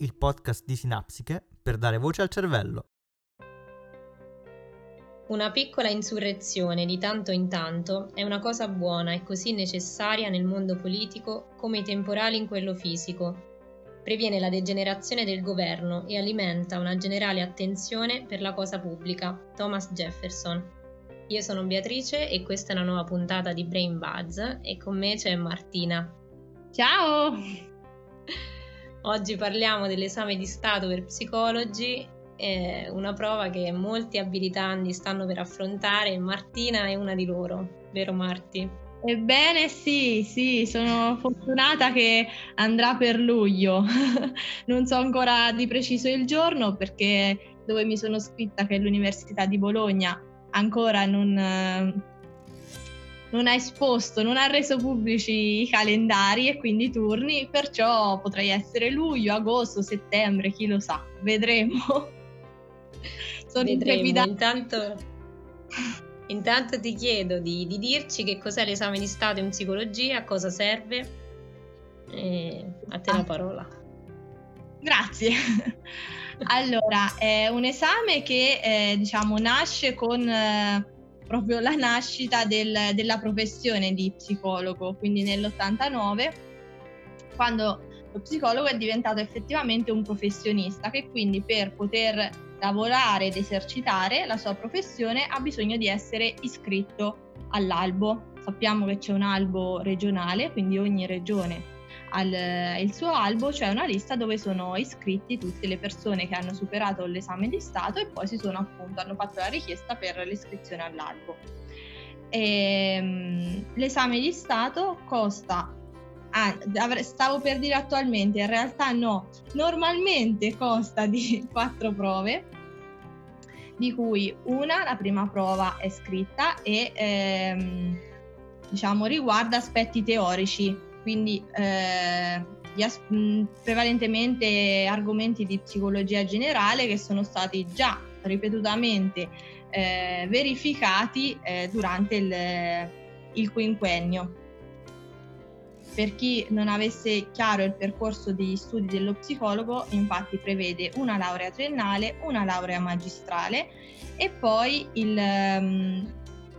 Il podcast di Sinapsiche per dare voce al cervello. Una piccola insurrezione di tanto in tanto è una cosa buona e così necessaria nel mondo politico come i temporali in quello fisico. Previene la degenerazione del governo e alimenta una generale attenzione per la cosa pubblica. Thomas Jefferson. Io sono Beatrice e questa è una nuova puntata di Brain Buzz e con me c'è Martina. Ciao! Oggi parliamo dell'esame di Stato per psicologi, eh, una prova che molti abilitandi stanno per affrontare e Martina è una di loro, vero Marti? Ebbene sì, sì, sono fortunata che andrà per luglio. non so ancora di preciso il giorno perché dove mi sono scritta che è l'Università di Bologna ancora non non ha esposto, non ha reso pubblici i calendari e quindi i turni, perciò potrei essere luglio, agosto, settembre, chi lo sa, vedremo. Sono vedremo. Intanto, intanto ti chiedo di, di, dirci che cos'è l'esame di Stato in psicologia, a cosa serve. E a te ah. la parola. Grazie. allora, è un esame che eh, diciamo nasce con... Eh, proprio la nascita del, della professione di psicologo, quindi nell'89, quando lo psicologo è diventato effettivamente un professionista che quindi per poter lavorare ed esercitare la sua professione ha bisogno di essere iscritto all'albo. Sappiamo che c'è un albo regionale, quindi ogni regione al, il suo albo c'è una lista dove sono iscritti tutte le persone che hanno superato l'esame di Stato e poi si sono appunto, hanno fatto la richiesta per l'iscrizione all'albo. E, ehm, l'esame di Stato costa Ah, stavo per dire attualmente, in realtà no, normalmente consta di quattro prove, di cui una, la prima prova è scritta e ehm, diciamo riguarda aspetti teorici quindi eh, as- prevalentemente argomenti di psicologia generale che sono stati già ripetutamente eh, verificati eh, durante il, il quinquennio. Per chi non avesse chiaro il percorso di studi dello psicologo, infatti prevede una laurea triennale, una laurea magistrale e poi il, um,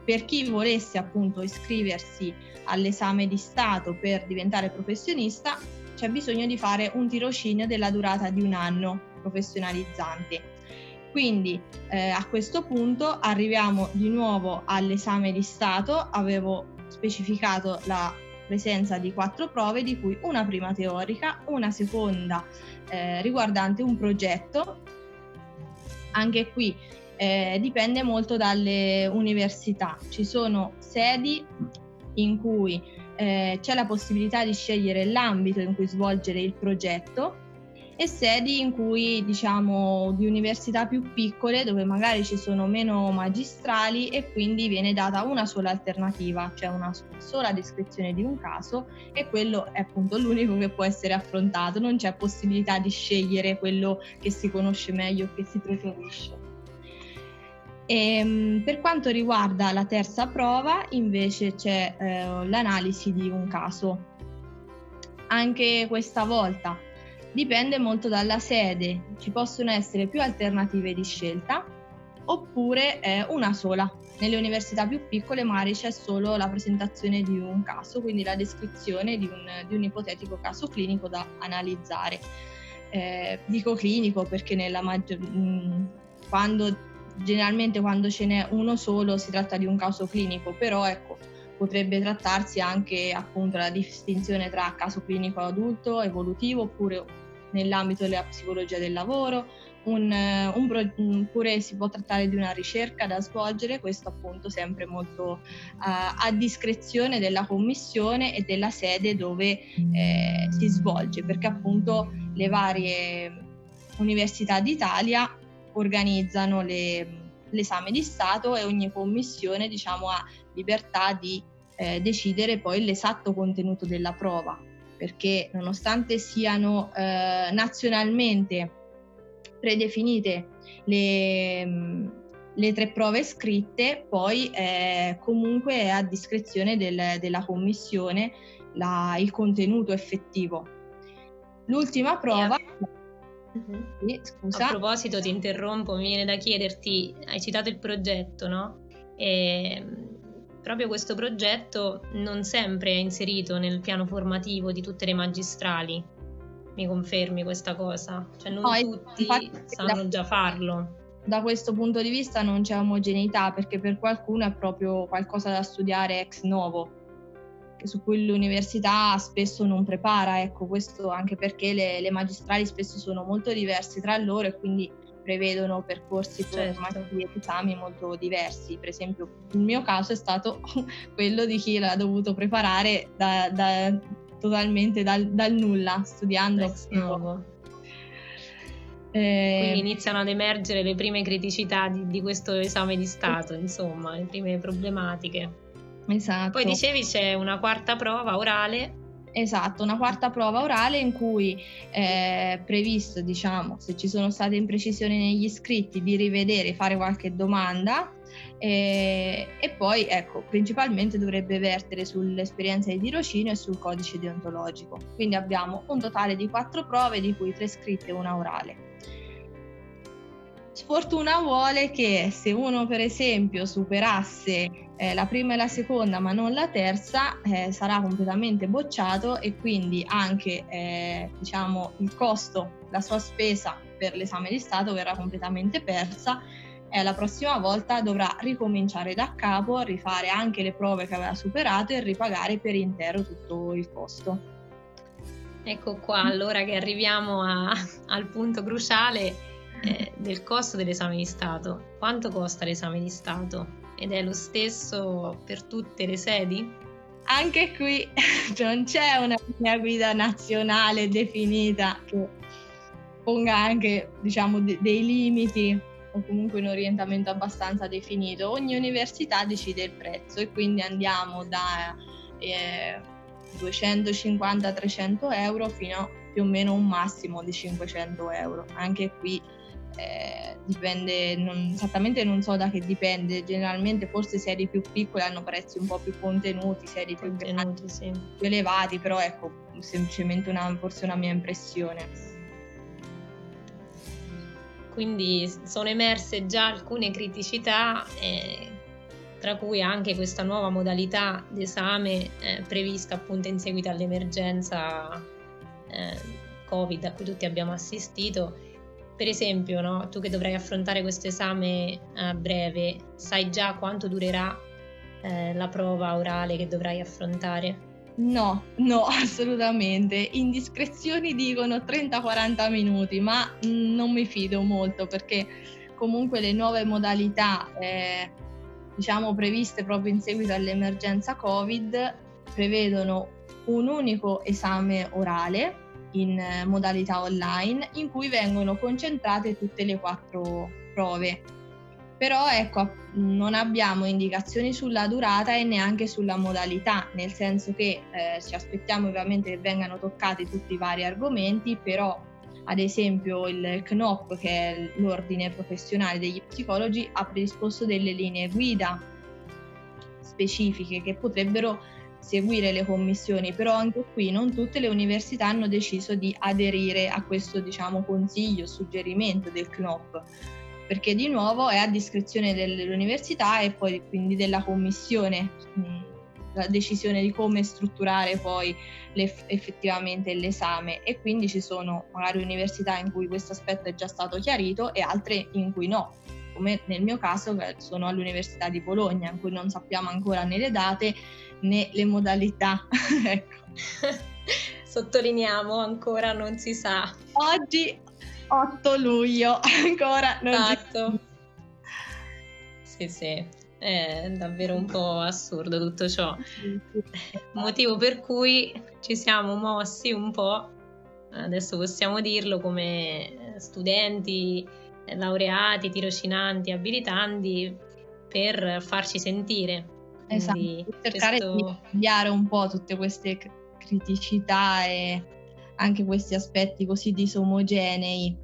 per chi volesse appunto iscriversi all'esame di Stato per diventare professionista, c'è bisogno di fare un tirocinio della durata di un anno professionalizzante. Quindi eh, a questo punto arriviamo di nuovo all'esame di Stato, avevo specificato la presenza di quattro prove, di cui una prima teorica, una seconda eh, riguardante un progetto. Anche qui eh, dipende molto dalle università. Ci sono sedi in cui eh, c'è la possibilità di scegliere l'ambito in cui svolgere il progetto e sedi in cui diciamo di università più piccole dove magari ci sono meno magistrali e quindi viene data una sola alternativa, cioè una sola descrizione di un caso e quello è appunto l'unico che può essere affrontato, non c'è possibilità di scegliere quello che si conosce meglio che si preferisce. E, ehm, per quanto riguarda la terza prova, invece c'è eh, l'analisi di un caso. Anche questa volta dipende molto dalla sede, ci possono essere più alternative di scelta oppure eh, una sola. Nelle università più piccole magari c'è solo la presentazione di un caso, quindi la descrizione di un, di un ipotetico caso clinico da analizzare. Eh, dico clinico perché nella maggior, mh, quando generalmente quando ce n'è uno solo si tratta di un caso clinico, però ecco, potrebbe trattarsi anche appunto la distinzione tra caso clinico adulto, evolutivo oppure nell'ambito della psicologia del lavoro, un, un, oppure si può trattare di una ricerca da svolgere, questo appunto sempre molto uh, a discrezione della commissione e della sede dove eh, si svolge, perché appunto le varie università d'Italia organizzano le, l'esame di Stato e ogni commissione diciamo, ha libertà di eh, decidere poi l'esatto contenuto della prova, perché nonostante siano eh, nazionalmente predefinite le, le, tre prove scritte, poi eh, comunque è a discrezione del, della commissione la, il contenuto effettivo L'ultima prova... Uh-huh. Sì, scusa. A proposito, ti interrompo, mi viene da chiederti, hai citato il progetto, no? E proprio questo progetto non sempre è inserito nel piano formativo di tutte le magistrali. Mi confermi questa cosa? Cioè non no, tutti sanno già farlo. Da questo punto di vista non c'è omogeneità perché per qualcuno è proprio qualcosa da studiare ex novo, su cui l'università spesso non prepara, ecco questo anche perché le, le magistrali spesso sono molto diverse tra loro e quindi prevedono percorsi certo. formativi e esami molto diversi. Per esempio, il mio caso è stato quello di chi l'ha dovuto preparare da, da, totalmente dal, dal, nulla, studiando. Novo. Eh, Quindi iniziano ad emergere le prime criticità di, di questo esame di Stato, insomma, le prime problematiche. Esatto. Poi dicevi c'è una quarta prova orale Esatto, una quarta prova orale in cui è previsto, diciamo, se ci sono state imprecisioni negli iscritti, di rivedere, fare qualche domanda e, e poi, ecco, principalmente dovrebbe vertere sull'esperienza di tirocinio e sul codice deontologico. Quindi abbiamo un totale di quattro prove, di cui tre scritte e una orale. Sfortuna vuole che se uno per esempio superasse eh, la prima e la seconda ma non la terza eh, sarà completamente bocciato e quindi anche eh, diciamo, il costo, la sua spesa per l'esame di Stato verrà completamente persa e la prossima volta dovrà ricominciare da capo, rifare anche le prove che aveva superato e ripagare per intero tutto il costo. Ecco qua allora che arriviamo a, al punto cruciale eh, del costo dell'esame di Stato. Quanto costa l'esame di Stato? ed è lo stesso per tutte le sedi? Anche qui non c'è una linea guida nazionale definita che ponga anche diciamo, de- dei limiti o comunque un orientamento abbastanza definito. Ogni università decide il prezzo e quindi andiamo da eh, 250-300 euro fino a più o meno un massimo di 500 euro. Anche qui eh, dipende, non, esattamente non so da che dipende, generalmente forse serie più piccole hanno prezzi un po' più contenuti, serie più grandi, sì. più elevati, però ecco, semplicemente una, forse una mia impressione. Quindi sono emerse già alcune criticità, eh, tra cui anche questa nuova modalità d'esame eh, prevista appunto in seguito all'emergenza eh, Covid a cui tutti abbiamo assistito per esempio, no, tu che dovrai affrontare questo esame a breve, sai già quanto durerà eh, la prova orale che dovrai affrontare? No, no, assolutamente. Indiscrezioni dicono 30-40 minuti, ma non mi fido molto perché comunque le nuove modalità, eh, diciamo previste proprio in seguito all'emergenza Covid, prevedono un unico esame orale in eh, modalità online in cui vengono concentrate tutte le quattro prove. Però ecco, non abbiamo indicazioni sulla durata e neanche sulla modalità, nel senso che eh, ci aspettiamo ovviamente che vengano toccati tutti i vari argomenti, però ad esempio il CNOP, che è l'ordine professionale degli psicologi, ha predisposto delle linee guida specifiche che potrebbero seguire le commissioni, però anche qui non tutte le università hanno deciso di aderire a questo diciamo, consiglio, suggerimento del CNOP, perché di nuovo è a discrezione dell'università e poi quindi della commissione la decisione di come strutturare poi effettivamente l'esame. E quindi ci sono magari università in cui questo aspetto è già stato chiarito e altre in cui no. Come nel mio caso sono all'Università di Bologna in cui non sappiamo ancora né le date né le modalità. ecco. Sottolineiamo, ancora non si sa. Oggi 8 luglio, ancora non esatto. si sa. Sì, sì, è davvero un po' assurdo tutto ciò. Motivo per cui ci siamo mossi un po', adesso possiamo dirlo, come studenti, laureati, tirocinanti, abilitanti, per farci sentire Esatto, cercare questo... di cambiare un po' tutte queste criticità e anche questi aspetti così disomogenei.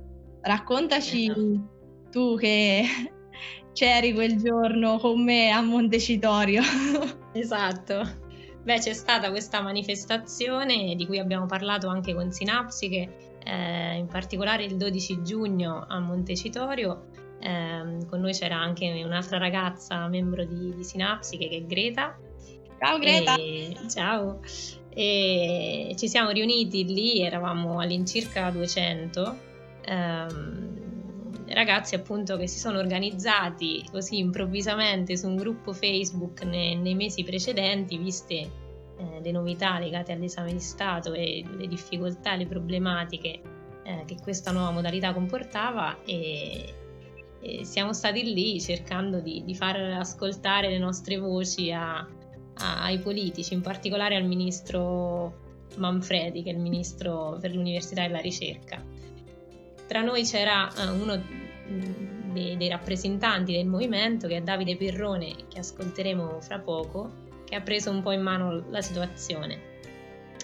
Raccontaci esatto. tu che c'eri quel giorno con me a Montecitorio. Esatto. Beh, c'è stata questa manifestazione di cui abbiamo parlato anche con Sinapsi, che eh, in particolare il 12 giugno a Montecitorio. Eh, con noi c'era anche un'altra ragazza, membro di, di Sinapsi, che è Greta. Ciao Greta! E, ciao! E ci siamo riuniti lì, eravamo all'incirca 200. Ehm, ragazzi appunto che si sono organizzati così improvvisamente su un gruppo Facebook nei, nei mesi precedenti, viste eh, le novità legate all'esame di Stato e le difficoltà, le problematiche eh, che questa nuova modalità comportava e, e siamo stati lì cercando di, di, far ascoltare le nostre voci a, a, ai politici, in particolare al ministro Manfredi, che è il ministro per l'università e la ricerca tra noi c'era uh, uno dei, dei, rappresentanti del movimento, che è Davide Pirrone, che ascolteremo fra poco, che ha preso un po' in mano la situazione.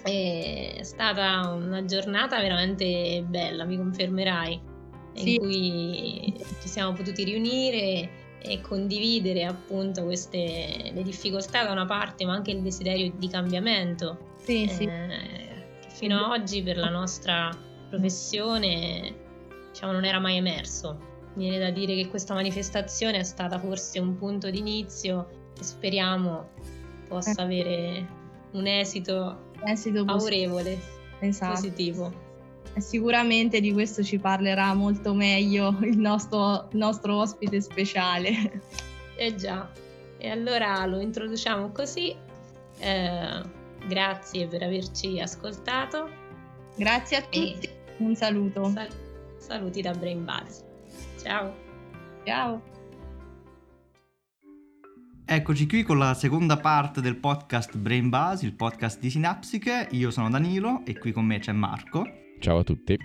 È stata una giornata veramente bella, mi confermerai, sì. in cui ci siamo potuti riunire e condividere appunto queste le difficoltà da una parte, ma anche il desiderio di cambiamento. Sì, eh, sì. Che fino ad oggi per la nostra professione diciamo, non era mai emerso. Mi viene da dire che questa manifestazione è stata forse un punto d'inizio e speriamo possa eh. avere un esito, esito favorevole, esatto. positivo. Sicuramente di questo ci parlerà molto meglio il nostro, nostro ospite speciale. Eh già, e allora lo introduciamo così. Eh, grazie per averci ascoltato. Grazie a tutti. E un saluto. Sal- Saluti da Brain Buzz. Ciao. Ciao. Eccoci qui con la seconda parte del podcast Brain Buzz, il podcast di Sinapsiche. Io sono Danilo e qui con me c'è Marco. Ciao a tutti.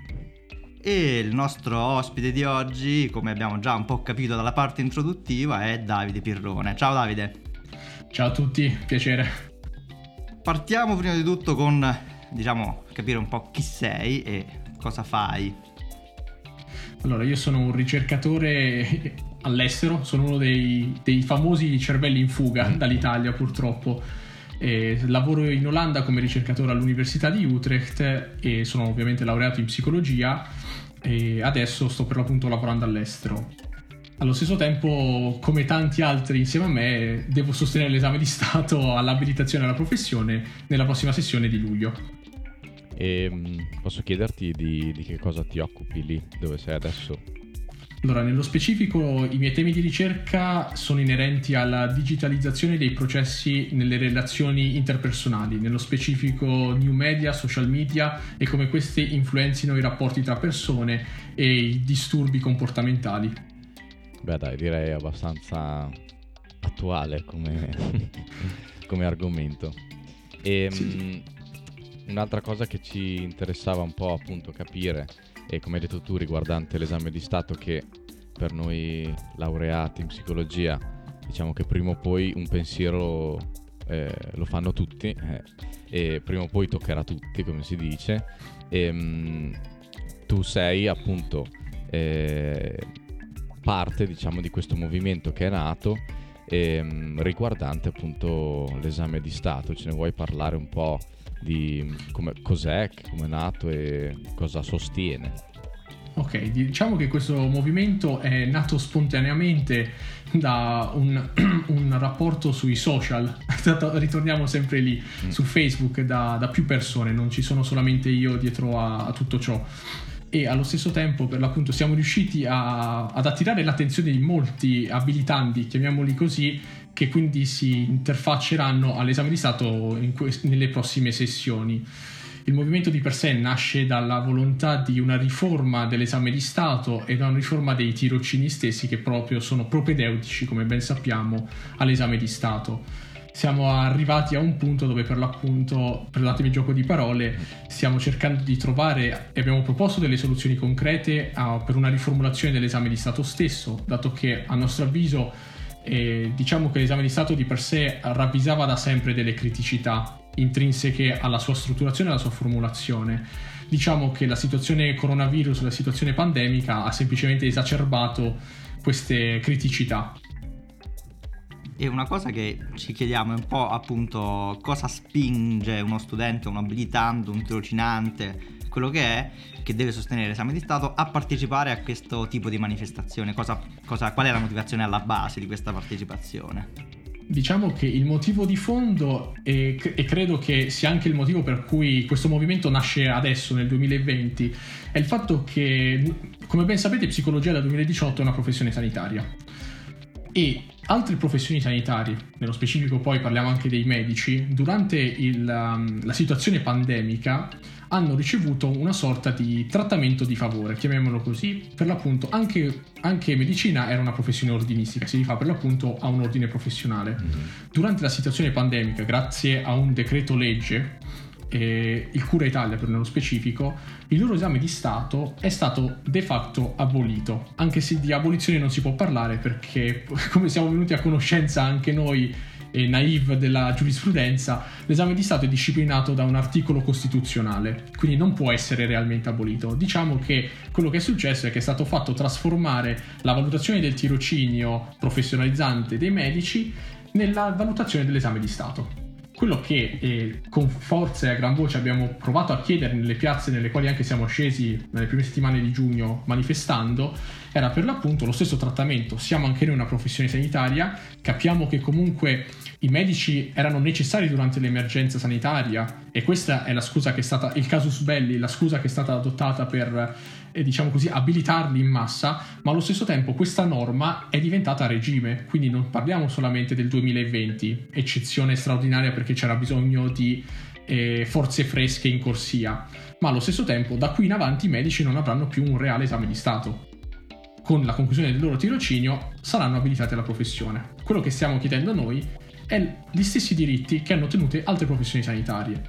E il nostro ospite di oggi, come abbiamo già un po' capito dalla parte introduttiva, è Davide Pirrone. Ciao Davide. Ciao a tutti, piacere. Partiamo prima di tutto con, diciamo, capire un po' chi sei e cosa fai. Allora, io sono un ricercatore all'estero, sono uno dei, dei famosi cervelli in fuga mm. dall'Italia purtroppo. E lavoro in Olanda come ricercatore all'Università di Utrecht e sono ovviamente laureato in psicologia e adesso sto per l'appunto lavorando all'estero. Allo stesso tempo, come tanti altri insieme a me, devo sostenere l'esame di Stato all'abilitazione alla professione nella prossima sessione di luglio. E ehm, posso chiederti di, di che cosa ti occupi lì, dove sei adesso? Allora, nello specifico i miei temi di ricerca sono inerenti alla digitalizzazione dei processi nelle relazioni interpersonali, nello specifico new media, social media e come queste influenzino i rapporti tra persone e i disturbi comportamentali. Beh dai, direi abbastanza attuale come, come argomento. E, ehm, sì. Un'altra cosa che ci interessava un po' appunto capire, e come hai detto tu riguardante l'esame di Stato, che per noi laureati in psicologia, diciamo che prima o poi un pensiero eh, lo fanno tutti, eh, e prima o poi toccherà a tutti, come si dice, e mh, mm, tu sei appunto eh, parte diciamo di questo movimento che è nato e, mh, mm, riguardante appunto l'esame di Stato, ce ne vuoi parlare un po'? Di come, cos'è, come è nato e cosa sostiene. Ok, diciamo che questo movimento è nato spontaneamente da un, un rapporto sui social, ritorniamo sempre lì, mm. su Facebook, da, da, più persone, non ci sono solamente io dietro a, a tutto ciò e allo stesso tempo per l'appunto siamo riusciti a, ad attirare l'attenzione di molti abilitanti, chiamiamoli così, che quindi si interfacceranno all'esame di Stato que- nelle prossime sessioni. Il movimento di per sé nasce dalla volontà di una riforma dell'esame di Stato e da una riforma dei tirocini stessi che proprio sono propedeutici, come ben sappiamo, all'esame di Stato. Siamo arrivati a un punto dove per l'appunto, perdonatemi il gioco di parole, stiamo cercando di trovare e abbiamo proposto delle soluzioni concrete uh, per una riformulazione dell'esame di Stato stesso, dato che a nostro avviso e diciamo che l'esame di Stato di per sé ravvisava da sempre delle criticità intrinseche alla sua strutturazione e alla sua formulazione. Diciamo che la situazione coronavirus, la situazione pandemica ha semplicemente esacerbato queste criticità. E una cosa che ci chiediamo è un po' appunto cosa spinge uno studente, un abilitante, un tirocinante, quello che è, che deve sostenere l'esame di Stato, a partecipare a questo tipo di manifestazione. Cosa, cosa, qual è la motivazione alla base di questa partecipazione? Diciamo che il motivo di fondo, e, e, credo che sia anche il motivo per cui questo movimento nasce adesso, nel 2020, è il fatto che, come ben sapete, psicologia dal 2018 è una professione sanitaria. E altre professioni sanitarie, nello specifico poi parliamo anche dei medici, durante il, um, la situazione pandemica hanno ricevuto una sorta di trattamento di favore, chiamiamolo così, per l'appunto anche, anche medicina era una professione ordinistica, si rifà per l'appunto a un ordine professionale. Mm-hmm. Durante la situazione pandemica, grazie a un decreto legge, eh, il Cura Italia per nello specifico, il loro esame di Stato è stato de facto abolito, anche se di abolizione non si può parlare perché come siamo venuti a conoscenza anche noi e naive della giurisprudenza, l'esame di Stato è disciplinato da un articolo costituzionale, quindi non può essere realmente abolito. Diciamo che quello che è successo è che è stato fatto trasformare la valutazione del tirocinio professionalizzante dei medici nella valutazione dell'esame di Stato quello che eh, con forza e a gran voce abbiamo provato a chiedere nelle piazze nelle quali anche siamo scesi nelle prime settimane di giugno manifestando era per l'appunto lo stesso trattamento. Siamo anche noi una professione sanitaria, capiamo che comunque i medici erano necessari durante l'emergenza sanitaria e questa è la scusa che è stata, il casus belli, la scusa che è stata adottata per, eh, diciamo così, abilitarli in massa, ma allo stesso tempo questa norma è diventata regime, quindi non parliamo solamente del 2020, eccezione straordinaria perché c'era bisogno di eh, forze fresche in corsia, ma allo stesso tempo da qui in avanti i medici non avranno più un reale esame di Stato con la conclusione del loro tirocinio saranno abilitati alla professione. Quello che stiamo chiedendo noi è gli stessi diritti che hanno ottenuto altre professioni sanitarie.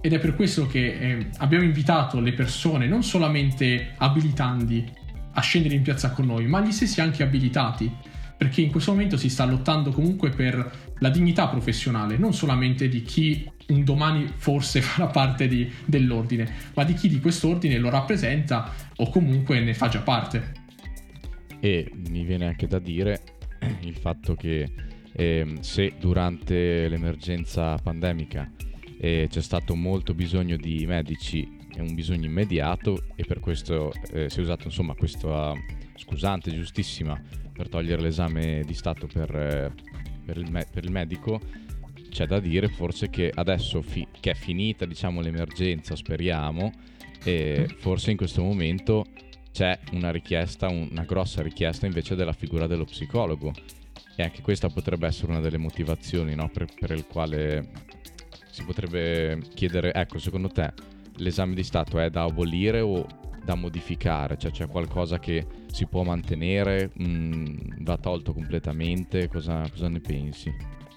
Ed è per questo che eh, abbiamo invitato le persone, non solamente abilitandi, a scendere in piazza con noi, ma gli stessi anche abilitati, perché in questo momento si sta lottando comunque per la dignità professionale, non solamente di chi un domani forse farà parte di, dell'ordine, ma di chi di quest'ordine lo rappresenta o comunque ne fa già parte. E mi viene anche da dire il fatto che eh, se durante l'emergenza pandemica eh, c'è stato molto bisogno di medici, è un bisogno immediato e per questo eh, si è usato insomma questa scusante giustissima per togliere l'esame di Stato per, eh, per, il, me- per il medico c'è da dire forse che adesso fi- che è finita diciamo l'emergenza speriamo e forse in questo momento c'è una richiesta, una grossa richiesta invece della figura dello psicologo. E anche questa potrebbe essere una delle motivazioni no? per, per il quale si potrebbe chiedere, ecco, secondo te l'esame di Stato è da abolire o da modificare? Cioè c'è qualcosa che si può mantenere, mh, mm, va tolto completamente? Cosa, cosa ne pensi?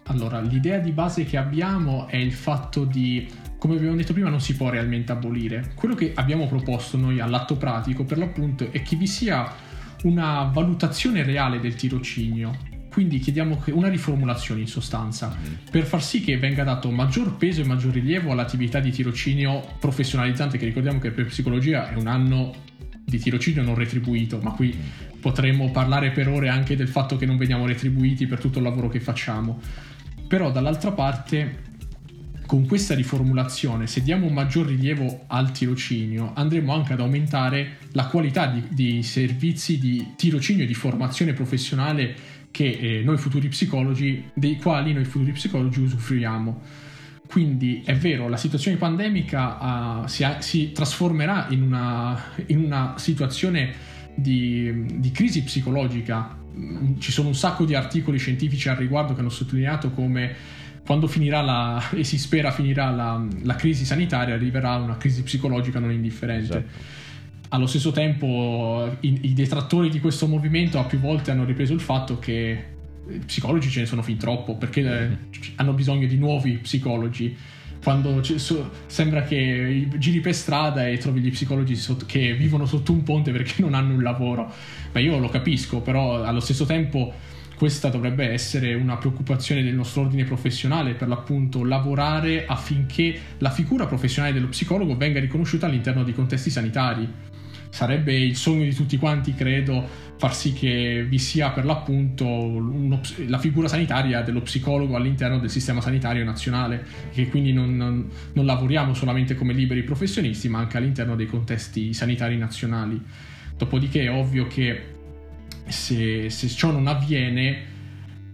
Allora, l'idea di base che abbiamo è il fatto di come abbiamo detto prima, non si può realmente abolire. Quello che abbiamo proposto noi all'atto pratico, per l'appunto, è che vi sia una valutazione reale del tirocinio. Quindi chiediamo una riformulazione in sostanza mm. per far sì che venga dato maggior peso e maggior rilievo all'attività di tirocinio professionalizzante, che ricordiamo che per psicologia è un anno di tirocinio non retribuito, ma qui mm. potremmo parlare per ore anche del fatto che non veniamo retribuiti per tutto il lavoro che facciamo. Però dall'altra parte con questa riformulazione, se diamo un maggior rilievo al tirocinio, andremo anche ad aumentare la qualità di, di servizi di tirocinio e di formazione professionale che eh, noi futuri psicologi, dei quali noi futuri psicologi usufruiamo. Quindi è vero, la situazione pandemica uh, si, si, trasformerà in una, in una situazione di, di crisi psicologica. Ci sono un sacco di articoli scientifici al riguardo che hanno sottolineato come quando finirà la, e si spera finirà la, la, crisi sanitaria, arriverà una crisi psicologica non indifferente. Esatto. Allo stesso tempo i, i, detrattori di questo movimento a più volte hanno ripreso il fatto che psicologi ce ne sono fin troppo, perché mm-hmm. hanno bisogno di nuovi psicologi. Quando so, sembra che giri per strada e trovi gli psicologi sotto, che vivono sotto un ponte perché non hanno un lavoro. Ma io lo capisco, però allo stesso tempo questa dovrebbe essere una preoccupazione del nostro ordine professionale, per l'appunto lavorare affinché la figura professionale dello psicologo venga riconosciuta all'interno di contesti sanitari. Sarebbe il sogno di tutti quanti, credo, far sì che vi sia per l'appunto uno, la figura sanitaria dello psicologo all'interno del sistema sanitario nazionale, che quindi non, non, non lavoriamo solamente come liberi professionisti, ma anche all'interno dei contesti sanitari nazionali. Dopodiché è ovvio che se, se ciò non avviene,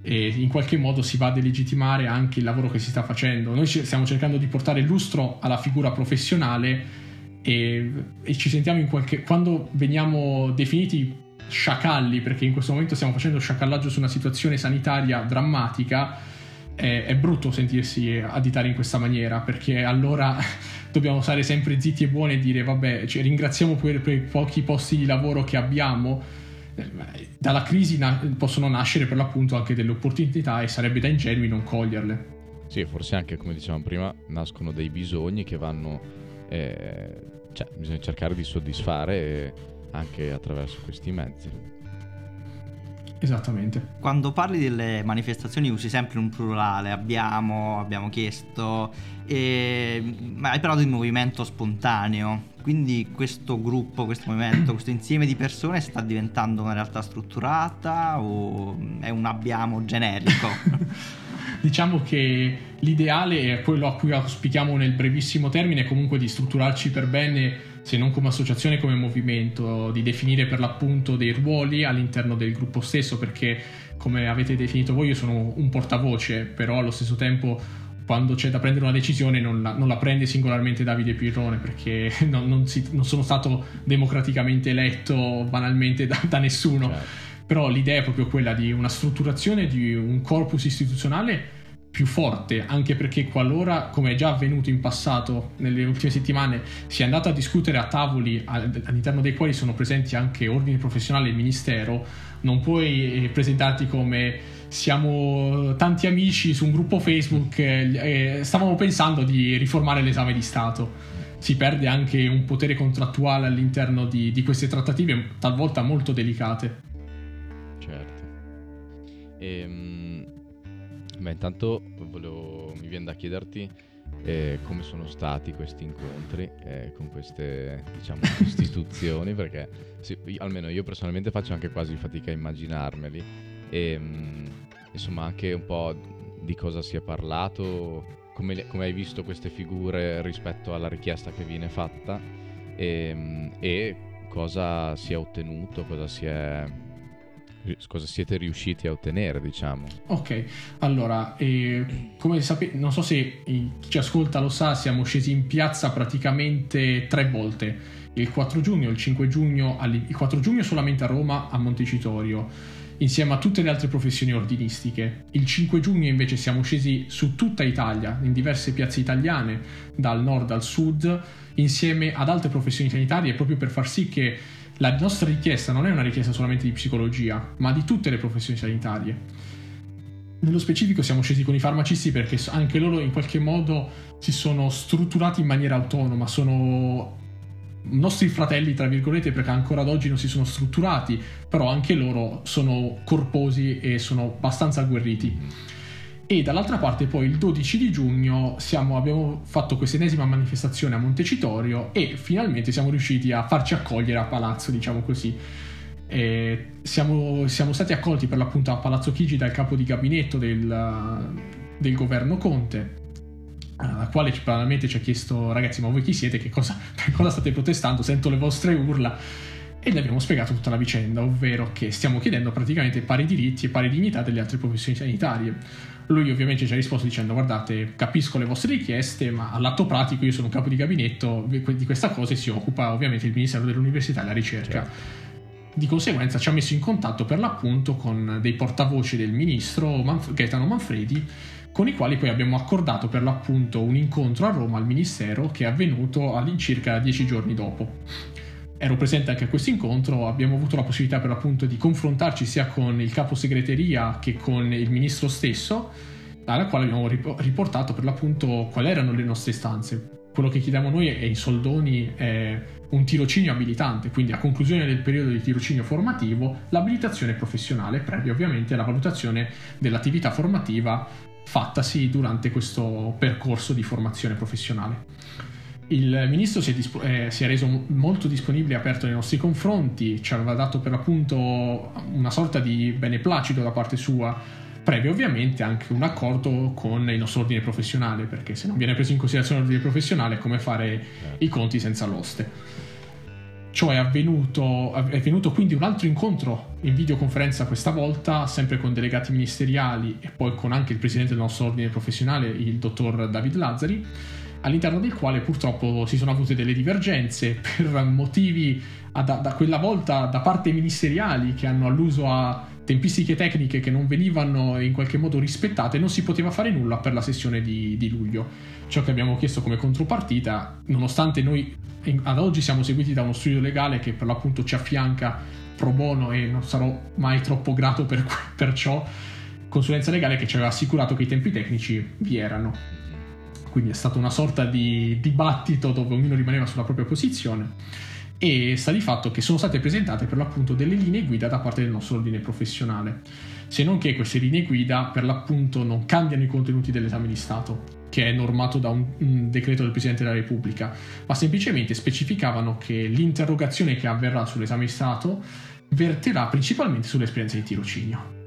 e in qualche modo si va a delegittimare anche il lavoro che si sta facendo. Noi stiamo cercando di portare lustro alla figura professionale e, e ci sentiamo in qualche... quando veniamo definiti sciacalli, perché in questo momento stiamo facendo sciacallaggio su una situazione sanitaria drammatica, è, è brutto sentirsi additare in questa maniera, perché allora dobbiamo stare sempre zitti e buoni e dire vabbè, cioè, ringraziamo per, per i pochi posti di lavoro che abbiamo dalla crisi na- possono nascere per l'appunto anche delle opportunità e sarebbe da ingenui non coglierle. Sì, forse anche come dicevamo prima, nascono dei bisogni che vanno, eh, cioè bisogna cercare di soddisfare anche attraverso questi mezzi. Esattamente. Quando parli delle manifestazioni usi sempre un plurale, abbiamo, abbiamo chiesto, e... ma hai parlato di movimento spontaneo, quindi questo gruppo, questo movimento, questo insieme di persone sta diventando una realtà strutturata o è un abbiamo generico? diciamo che l'ideale è quello a cui auspichiamo nel brevissimo termine, comunque di strutturarci per bene se non come associazione, come movimento, di definire per l'appunto dei ruoli all'interno del gruppo stesso, perché come avete definito voi io sono un portavoce, però allo stesso tempo quando c'è da prendere una decisione non la, non la prende singolarmente Davide Pirrone, perché non, non, si, non, sono stato democraticamente eletto banalmente da, da nessuno. Certo. Però l'idea è proprio quella di una strutturazione di un corpus istituzionale più forte, anche perché qualora, come è già avvenuto in passato, nelle ultime settimane, si è andato a discutere a tavoli all'interno dei quali sono presenti anche ordini professionali e ministero, non puoi eh, presentarti come siamo tanti amici su un gruppo Facebook e stavamo pensando di riformare l'esame di Stato. Si perde anche un potere contrattuale all'interno di, di queste trattative, talvolta molto delicate. Certo. Ehm Beh, intanto volevo, mi viene da chiederti eh, come sono stati questi incontri eh, con queste diciamo, istituzioni, perché sì, almeno io personalmente faccio anche quasi fatica a immaginarmeli. E, mh, insomma, anche un po' di cosa si è parlato, come, come, hai visto queste figure rispetto alla richiesta che viene fatta e, mh, e cosa si è ottenuto, cosa si è cosa siete riusciti a ottenere, diciamo. Ok, allora, eh, come sapete, non so se chi ci ascolta lo sa, siamo scesi in piazza praticamente tre volte. Il 4 giugno, il 5 giugno, il 4 giugno solamente a Roma, a Montecitorio, insieme a tutte le altre professioni ordinistiche. Il 5 giugno invece siamo scesi su tutta Italia, in diverse piazze italiane, dal nord al sud, insieme ad altre professioni sanitarie, proprio per far sì che la nostra richiesta non è una richiesta solamente di psicologia, ma di tutte le professioni sanitarie. Nello specifico siamo scesi con i farmacisti perché anche loro in qualche modo si sono strutturati in maniera autonoma, sono nostri fratelli, tra virgolette, perché ancora ad oggi non si sono strutturati, però anche loro sono corposi e sono abbastanza agguerriti e dall'altra parte poi il 12 di giugno siamo, abbiamo fatto questa ennesima manifestazione a Montecitorio e finalmente siamo riusciti a farci accogliere a Palazzo, diciamo così. Siamo, siamo, stati accolti per l'appunto a Palazzo Chigi dal capo di gabinetto del, del governo Conte, alla quale banalmente ci ha chiesto ragazzi ma voi chi siete, che cosa, per cosa state protestando, sento le vostre urla. E gli abbiamo spiegato tutta la vicenda, ovvero che stiamo chiedendo praticamente pari diritti e pari dignità delle altre professioni sanitarie lui ovviamente ci ha risposto dicendo guardate capisco le vostre richieste ma all'atto pratico io sono un capo di gabinetto di questa cosa e si occupa ovviamente il Ministero dell'Università e della Ricerca. Certo. Di conseguenza ci ha messo in contatto per l'appunto con dei portavoci del ministro Manf- Gaetano Manfredi con i quali poi abbiamo accordato per l'appunto un incontro a Roma al Ministero che è avvenuto all'incirca dieci giorni dopo ero presente anche a questo incontro, abbiamo avuto la possibilità per l'appunto di confrontarci sia con il capo segreteria che con il ministro stesso, alla quale abbiamo riportato per l'appunto quali erano le nostre istanze. Quello che chiediamo noi è in soldoni è un tirocinio abilitante, quindi a conclusione del periodo di tirocinio formativo, l'abilitazione professionale, previa ovviamente la valutazione dell'attività formativa fattasi durante questo percorso di formazione professionale. Il ministro si è, disp- eh, si è, reso molto disponibile e aperto nei nostri confronti, ci aveva dato per appunto una sorta di beneplacito da parte sua, previo ovviamente anche un accordo con il nostro ordine professionale, perché se non viene preso in considerazione l'ordine professionale è come fare i conti senza l'oste. Ciò è avvenuto, è avvenuto quindi un altro incontro in videoconferenza questa volta, sempre con delegati ministeriali e poi con anche il presidente del nostro ordine professionale, il dottor David Lazzari, all'interno del quale purtroppo si sono avute delle divergenze per motivi da, da quella volta da parte ministeriali che hanno alluso a tempistiche tecniche che non venivano in qualche modo rispettate, non si poteva fare nulla per la sessione di, di luglio. Ciò che abbiamo chiesto come contropartita, nonostante noi ad oggi siamo seguiti da uno studio legale che per l'appunto ci affianca pro bono e non sarò mai troppo grato per, per ciò, consulenza legale che ci aveva assicurato che i tempi tecnici vi erano. Quindi è stata una sorta di dibattito dove ognuno rimaneva sulla propria posizione. E sta di fatto che sono state presentate per l'appunto delle linee guida da parte del nostro ordine professionale, se non che queste linee guida per l'appunto non cambiano i contenuti dell'esame di Stato, che è normato da un, un decreto del Presidente della Repubblica, ma semplicemente specificavano che l'interrogazione che avverrà sull'esame di Stato verterà principalmente sull'esperienza di tirocinio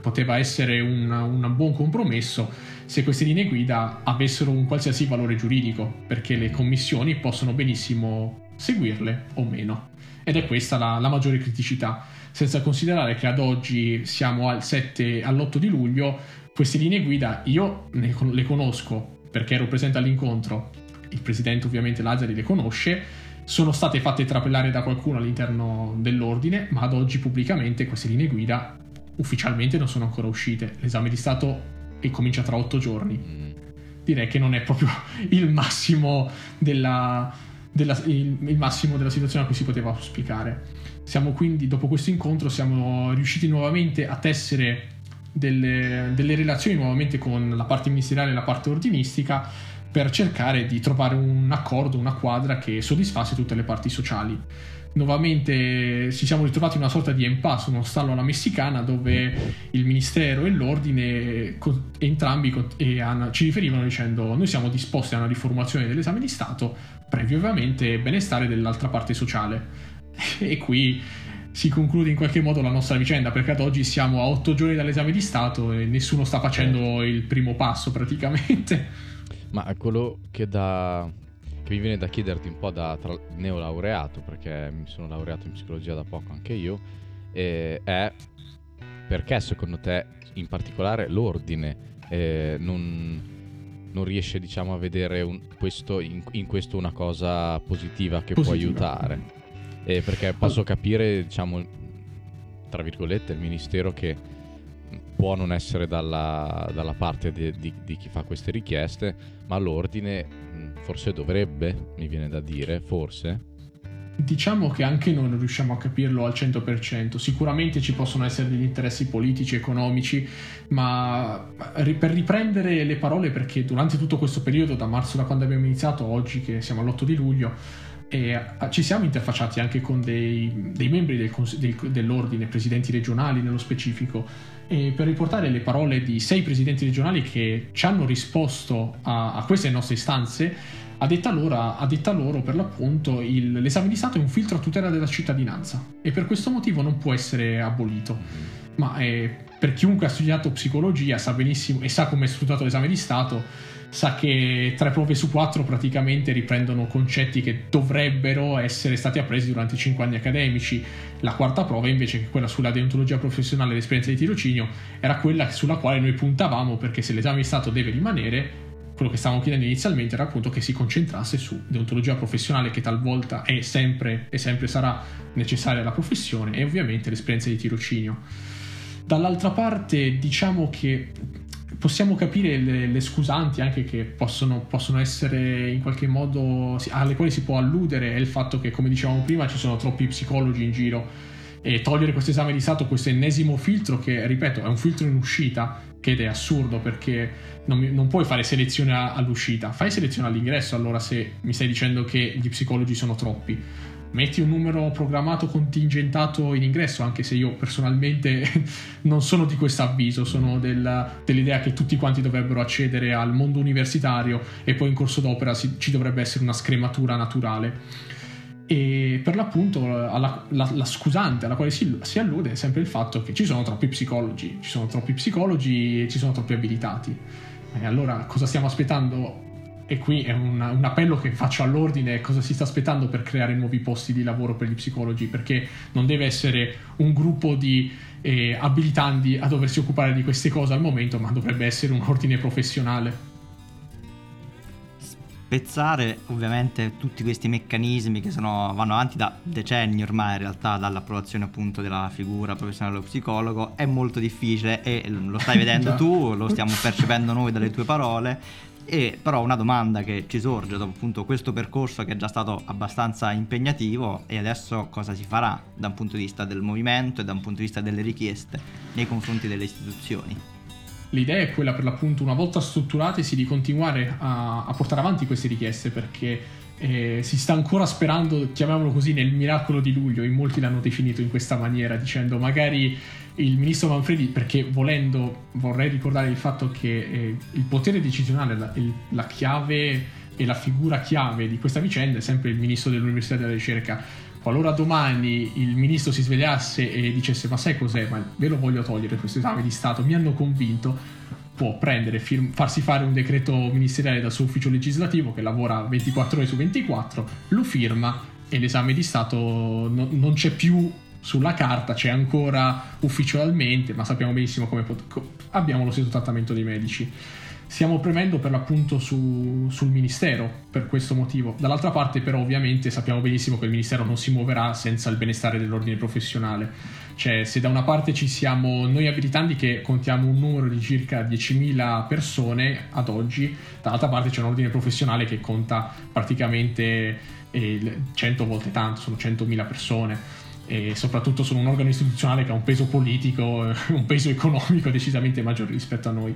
poteva essere un, un, buon compromesso se queste linee guida avessero un qualsiasi valore giuridico, perché le commissioni possono benissimo seguirle o meno. Ed è questa la, la maggiore criticità, senza considerare che ad oggi siamo al 7 all'8 di luglio, queste linee guida io ne, le conosco perché ero presente all'incontro, il presidente ovviamente Lazzari le conosce, sono state fatte trapelare da qualcuno all'interno dell'ordine, ma ad oggi pubblicamente queste linee guida ufficialmente non sono ancora uscite. L'esame di Stato comincia tra otto giorni. Mm. Direi che non è proprio il massimo della, della, il, il, massimo della situazione a cui si poteva auspicare. Siamo quindi, dopo questo incontro, siamo riusciti nuovamente a tessere delle, delle relazioni nuovamente con la parte ministeriale e la parte ordinistica per cercare di trovare un accordo, una quadra che soddisfasse tutte le parti sociali. Nuovamente ci siamo ritrovati in una sorta di impasse, uno stallo alla messicana dove il ministero e l'ordine entrambi ci riferivano dicendo noi siamo disposti a una riformulazione dell'esame di Stato, previo ovviamente benestare dell'altra parte sociale. E qui si conclude in qualche modo la nostra vicenda perché ad oggi siamo a otto giorni dall'esame di Stato e nessuno sta facendo il primo passo praticamente. Ma quello che, da, che mi viene da chiederti un po' da tra, neolaureato, perché mi sono laureato in psicologia da poco anche io, è perché secondo te in particolare l'ordine eh, non, non, riesce diciamo a vedere un, questo, in, in, questo una cosa positiva che positiva. può aiutare? Eh, perché posso capire diciamo tra virgolette il ministero che può non essere dalla, dalla parte di, di, di, chi fa queste richieste, ma l'ordine forse dovrebbe, mi viene da dire, forse. Diciamo che anche noi non riusciamo a capirlo al 100%, sicuramente ci possono essere degli interessi politici, economici, ma per riprendere le parole, perché durante tutto questo periodo, da marzo da quando abbiamo iniziato, oggi che siamo all'8 di luglio, e ci siamo interfacciati anche con dei, dei membri del, del, dell'ordine, presidenti regionali nello specifico, per riportare le parole di sei presidenti regionali che ci hanno risposto a, a queste nostre istanze, a detta loro, a detta loro per l'appunto il, l'esame di Stato è un filtro a tutela della cittadinanza e per questo motivo non può essere abolito. Ma eh, per chiunque ha studiato psicologia sa benissimo e sa come è sfruttato l'esame di Stato, sa che tre prove su quattro praticamente riprendono concetti che dovrebbero essere stati appresi durante i cinque anni accademici. La quarta prova, invece, che quella sulla deontologia professionale e l'esperienza di tirocinio, era quella sulla quale noi puntavamo perché se l'esame di Stato deve rimanere, quello che stavamo chiedendo inizialmente era appunto che si concentrasse su deontologia professionale che talvolta è sempre e sempre sarà necessaria alla professione e ovviamente l'esperienza di tirocinio. Dall'altra parte diciamo che possiamo capire le, le, scusanti anche che possono, possono, essere in qualche modo alle quali si può alludere è il fatto che come dicevamo prima ci sono troppi psicologi in giro e togliere questo esame di Stato, questo ennesimo filtro che, ripeto, è un filtro in uscita, ed è assurdo perché non, non puoi fare selezione all'uscita, fai selezione all'ingresso allora se mi stai dicendo che gli psicologi sono troppi metti un numero programmato contingentato in ingresso, anche se io personalmente non sono di questo avviso, sono del, dell'idea che tutti quanti dovrebbero accedere al mondo universitario e poi in corso d'opera si, ci dovrebbe essere una scrematura naturale. E per l'appunto alla, la, la, scusante alla quale si, si, allude è sempre il fatto che ci sono troppi psicologi, ci sono troppi psicologi e ci sono troppi abilitati. E allora cosa stiamo aspettando? e qui è un, un, appello che faccio all'ordine, cosa si sta aspettando per creare nuovi posti di lavoro per gli psicologi, perché non deve essere un gruppo di eh, abilitanti a doversi occupare di queste cose al momento, ma dovrebbe essere un ordine professionale. Spezzare ovviamente tutti questi meccanismi che sono, vanno avanti da decenni ormai in realtà dall'approvazione appunto della figura professionale dello psicologo è molto difficile e lo stai vedendo tu, lo stiamo percependo noi dalle tue parole e però una domanda che ci sorge dopo appunto questo percorso che è già stato abbastanza impegnativo e adesso cosa si farà da un punto di vista del movimento e da un punto di vista delle richieste nei confronti delle istituzioni? L'idea è quella per l'appunto una volta strutturate sì di continuare a, a portare avanti queste richieste perché eh, si sta ancora sperando, chiamiamolo così, nel miracolo di luglio, in molti l'hanno definito in questa maniera, dicendo magari il ministro Manfredi, perché volendo, vorrei ricordare il fatto che eh, il potere decisionale, la, il, la chiave e la figura chiave di questa vicenda è sempre il ministro dell'Università della Ricerca. Qualora domani il ministro si svegliasse e dicesse ma sai cos'è, ma ve lo voglio togliere questo esame di Stato, mi hanno convinto, può prendere, firm- farsi fare un decreto ministeriale dal suo ufficio legislativo che lavora 24 ore su 24, lo firma e l'esame di Stato no- non c'è più sulla carta c'è ancora ufficialmente, ma sappiamo benissimo come pot- abbiamo lo stesso trattamento dei medici. Stiamo premendo per l'appunto su, sul Ministero per questo motivo. Dall'altra parte però ovviamente sappiamo benissimo che il Ministero non si muoverà senza il benestare dell'ordine professionale. Cioè se da una parte ci siamo noi abilitanti che contiamo un numero di circa 10.000 persone ad oggi, dall'altra parte c'è un ordine professionale che conta praticamente eh, 100 volte tanto, sono 100.000 persone e soprattutto sono un organo istituzionale che ha un peso politico, un peso economico decisamente maggiore rispetto a noi.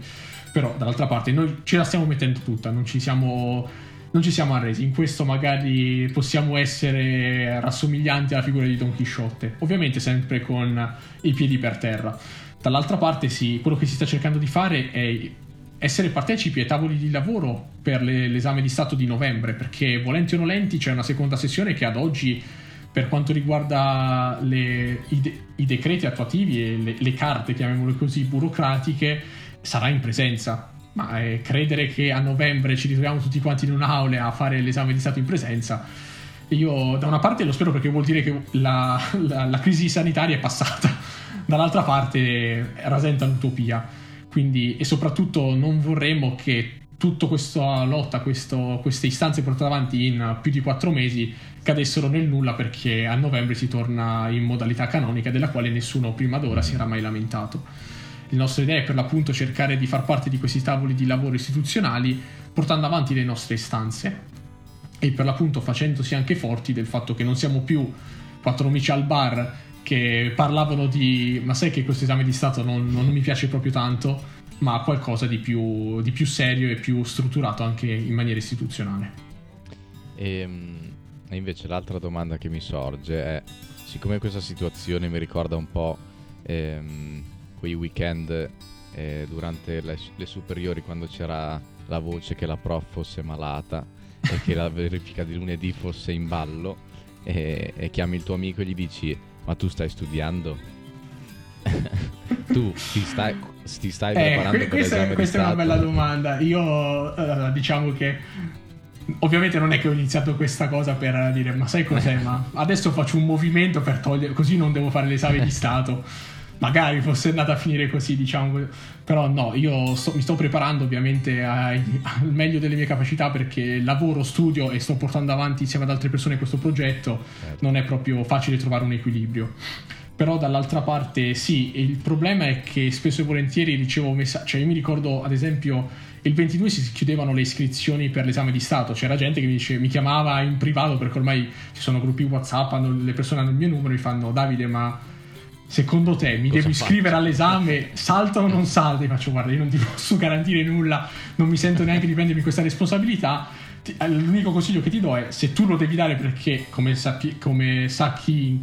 Però dall'altra parte noi ce la stiamo mettendo tutta, non ci siamo, non ci siamo arresi. In questo magari possiamo essere rassomiglianti alla figura di Don Chisciotte, ovviamente sempre con i piedi per terra. Dall'altra parte sì, quello che si sta cercando di fare è essere partecipi ai tavoli di lavoro per le, l'esame di Stato di novembre, perché volenti o nolenti c'è una seconda sessione che ad oggi per quanto riguarda le, i, de, i, decreti attuativi e le, le, carte, chiamiamole così, burocratiche, sarà in presenza. Ma eh, credere che a novembre ci ritroviamo tutti quanti in un'aula a fare l'esame di Stato in presenza, io da una parte lo spero perché vuol dire che la, la, la crisi sanitaria è passata, dall'altra parte rasenta l'utopia. Quindi, e soprattutto non vorremmo che tutta questa lotta, questo, queste istanze portate avanti in più di quattro mesi cadessero nel nulla perché a novembre si torna in modalità canonica della quale nessuno prima d'ora si era mai lamentato. La nostra idea è per l'appunto cercare di far parte di questi tavoli di lavoro istituzionali portando avanti le nostre istanze e per l'appunto facendosi anche forti del fatto che non siamo più quattro amici al bar che parlavano di ma sai che questo esame di Stato non, non mi piace proprio tanto ma qualcosa di più, di più serio e più strutturato anche in maniera istituzionale. E, ehm, e invece l'altra domanda che mi sorge è, siccome questa situazione mi ricorda un po' ehm, quei weekend eh, durante le, le, superiori quando c'era la voce che la prof fosse malata e che la verifica di lunedì fosse in ballo e, e chiami il tuo amico e gli dici ma tu stai studiando? tu ti stai, ti stai eh, preparando per questa, l'esame questa è una bella domanda io uh, diciamo che Ovviamente non è che ho iniziato questa cosa per dire ma sai cos'è, ma adesso faccio un movimento per togliere, così non devo fare l'esame di Stato. Magari fosse andata a finire così, diciamo. Però no, io sto, mi sto preparando ovviamente ai, al meglio delle mie capacità perché lavoro, studio e sto portando avanti insieme ad altre persone questo progetto. Certo. Non è proprio facile trovare un equilibrio però dall'altra parte sì, il problema è che spesso e volentieri ricevo messaggi, cioè io mi ricordo ad esempio il 22 si chiudevano le iscrizioni per l'esame di Stato, c'era gente che mi, dice, mi chiamava in privato perché ormai ci sono gruppi Whatsapp, hanno, le persone hanno il mio numero e mi fanno Davide ma secondo te mi Cosa devo faccio? iscrivere all'esame, salta o non salta? E faccio, guarda, io non ti posso garantire nulla, non mi sento neanche di prendermi questa responsabilità. Eh, L'unico consiglio che ti do è, se tu lo devi dare perché, come, sappi- come sa chi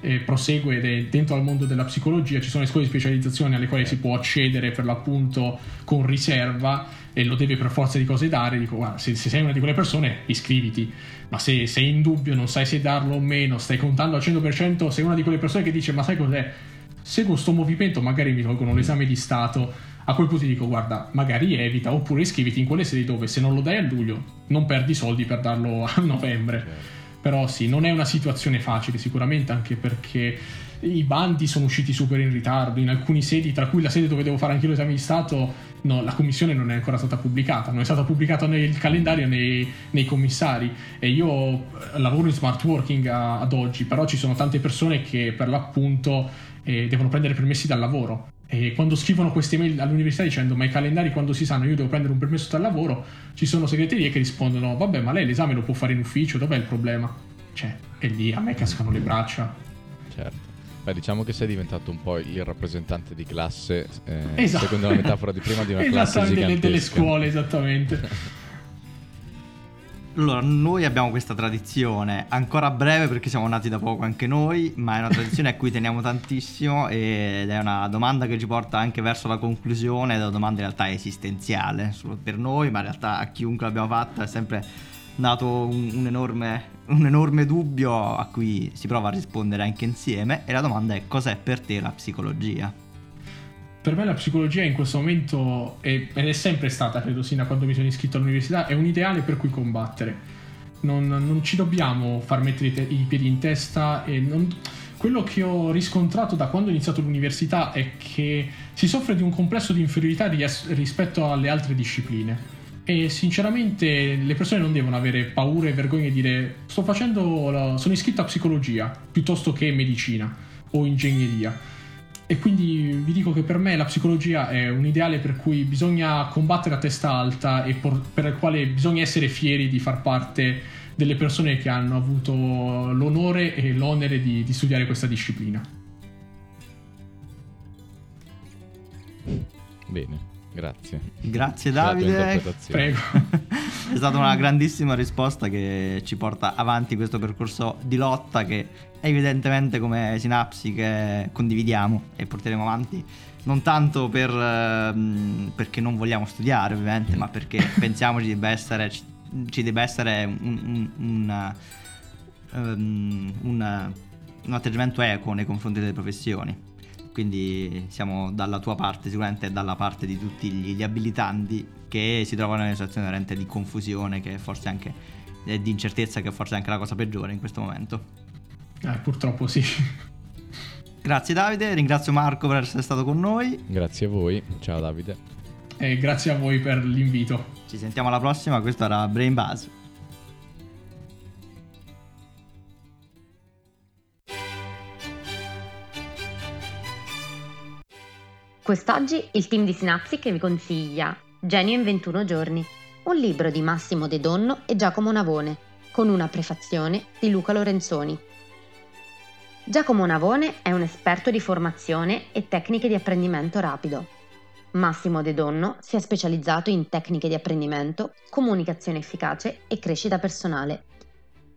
eh, prosegue è dentro al mondo della psicologia, ci sono le scuole di specializzazione alle quali si può accedere per l'appunto con riserva e lo deve per forza di cose dare, dico guarda, se, se sei una di quelle persone iscriviti, ma se sei in dubbio, non sai se darlo o meno, stai contando al 100%, sei una di quelle persone che dice ma sai cos'è? Seguo sto movimento, magari mi tolgono l'esame di Stato, a quel punto ti dico guarda, magari evita oppure iscriviti in quelle sedi dove se non lo dai a luglio non perdi soldi per darlo a novembre. Però sì, non è una situazione facile sicuramente anche perché i bandi sono usciti super in ritardo, in alcune sedi, tra cui la sede dove devo fare anche io l'esame di Stato, no, la commissione non è ancora stata pubblicata, non è stata pubblicata nel calendario nei, nei commissari e io eh, lavoro in smart working a- ad oggi, però ci sono tante persone che per l'appunto eh, devono prendere permessi dal lavoro. E quando scrivono queste mail all'università dicendo ma i calendari quando si sanno io devo prendere un permesso dal lavoro, ci sono segreterie che rispondono vabbè ma lei l'esame lo può fare in ufficio, dov'è il problema? Cioè, e lì a me cascano le braccia. Certo. Beh, diciamo che sei diventato un po' il rappresentante di classe, eh, Esatto. secondo la metafora di prima, di una classe Esattamente, delle, delle gigantesca. scuole, esattamente. Allora, noi abbiamo questa tradizione ancora breve perché siamo nati da poco anche noi, ma è una tradizione a cui teniamo tantissimo ed è una domanda che ci porta anche verso la conclusione, è una domanda in realtà esistenziale, solo per noi, ma in realtà a chiunque l'abbiamo fatta è sempre dato un, un enorme, un enorme dubbio a cui si prova a rispondere anche insieme e la domanda è cos'è per te la psicologia? Per me la psicologia in questo momento, è, ed è sempre stata, credo, sin da quando mi sono iscritto all'università, è un ideale per cui combattere. Non, non ci dobbiamo far mettere i, te- i piedi in testa e non- quello che ho riscontrato da quando ho iniziato l'università è che si soffre di un complesso di inferiorità ries- rispetto alle altre discipline. E sinceramente le persone non devono avere paura e vergogna di dire sto facendo, la- sono iscritto a psicologia piuttosto che medicina o ingegneria. E quindi vi dico che per me la psicologia è un ideale per cui bisogna combattere a testa alta e por- per il quale bisogna essere fieri di far parte delle persone che hanno avuto l'onore e l'onere di, di studiare questa disciplina. Bene, grazie. Grazie Davide. Prego. È stata una grandissima risposta che ci porta avanti questo percorso di lotta che evidentemente come sinapsi che condividiamo e porteremo avanti non tanto per, ehm, perché non vogliamo studiare ovviamente ma perché pensiamo ci debba essere, ci, ci debba essere un, un, un, ehm, un- un atteggiamento equo nei confronti delle professioni quindi siamo dalla tua parte sicuramente e dalla parte di tutti gli, gli abilitanti che si trovano in una situazione veramente di confusione che forse anche di incertezza che forse è anche la cosa peggiore in questo momento Eh, purtroppo sì. grazie Davide ringrazio Marco per essere stato con noi Grazie a voi. Ciao Davide. E grazie a voi per l'invito. ci sentiamo alla prossima questo era Brain Buzz Quest'oggi il team di Sinapsi che vi consiglia Genio in 21 giorni, un libro di Massimo De Donno e Giacomo Navone, con una prefazione di Luca Lorenzoni. Giacomo Navone è un esperto di formazione e tecniche di apprendimento rapido. Massimo De Donno si è specializzato in tecniche di apprendimento, comunicazione efficace e crescita personale.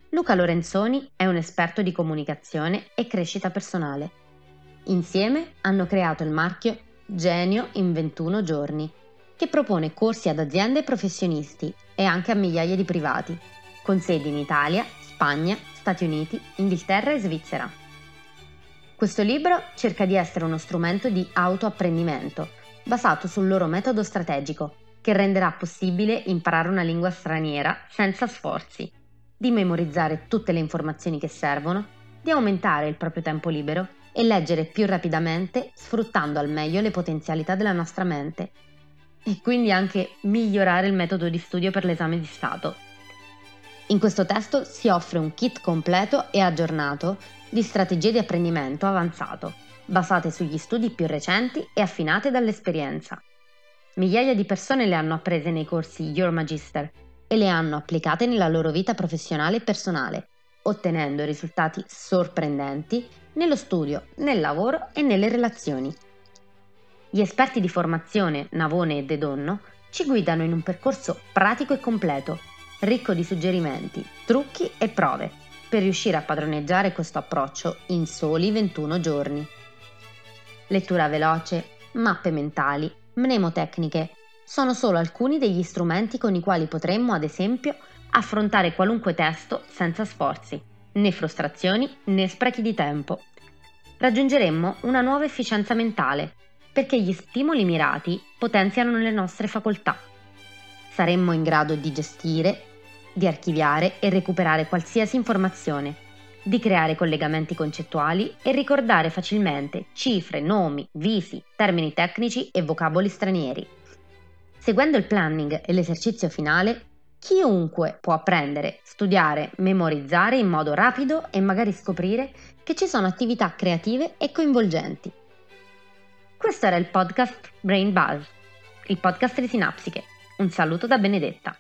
Luca Lorenzoni è un esperto di comunicazione e crescita personale. Insieme hanno creato il marchio Genio in 21 giorni, che propone corsi ad aziende e professionisti e anche a migliaia di privati, con sedi in Italia, Spagna, Stati Uniti, Inghilterra e Svizzera. Questo libro cerca di essere uno strumento di autoapprendimento, basato sul loro metodo strategico, che renderà possibile imparare una lingua straniera senza sforzi, di memorizzare tutte le informazioni che servono, di aumentare il proprio tempo libero e leggere più rapidamente sfruttando al meglio le potenzialità della nostra mente e quindi anche migliorare il metodo di studio per l'esame di Stato. In questo testo si offre un kit completo e aggiornato di strategie di apprendimento avanzato, basate sugli studi più recenti e affinate dall'esperienza. Migliaia di persone le hanno apprese nei corsi Your Magister e le hanno applicate nella loro vita professionale e personale, ottenendo risultati sorprendenti nello studio, nel lavoro e nelle relazioni. Gli esperti di formazione Navone e De Donno ci guidano in un percorso pratico e completo, ricco di suggerimenti, trucchi e prove, per riuscire a padroneggiare questo approccio in soli 21 giorni. Lettura veloce, mappe mentali, mnemotecniche sono solo alcuni degli strumenti con i quali potremmo, ad esempio, affrontare qualunque testo senza sforzi, né frustrazioni né sprechi di tempo. Raggiungeremmo una nuova efficienza mentale, perché gli stimoli mirati potenziano le nostre facoltà. Saremmo in grado di gestire, di archiviare e recuperare qualsiasi informazione, di creare collegamenti concettuali e ricordare facilmente cifre, nomi, visi, termini tecnici e vocaboli stranieri. Seguendo il planning e l'esercizio finale, Chiunque può apprendere, studiare, memorizzare in modo rapido e magari scoprire che ci sono attività creative e coinvolgenti. Questo era il podcast Brain Buzz, il podcast di Sinapsiche. Un saluto da Benedetta.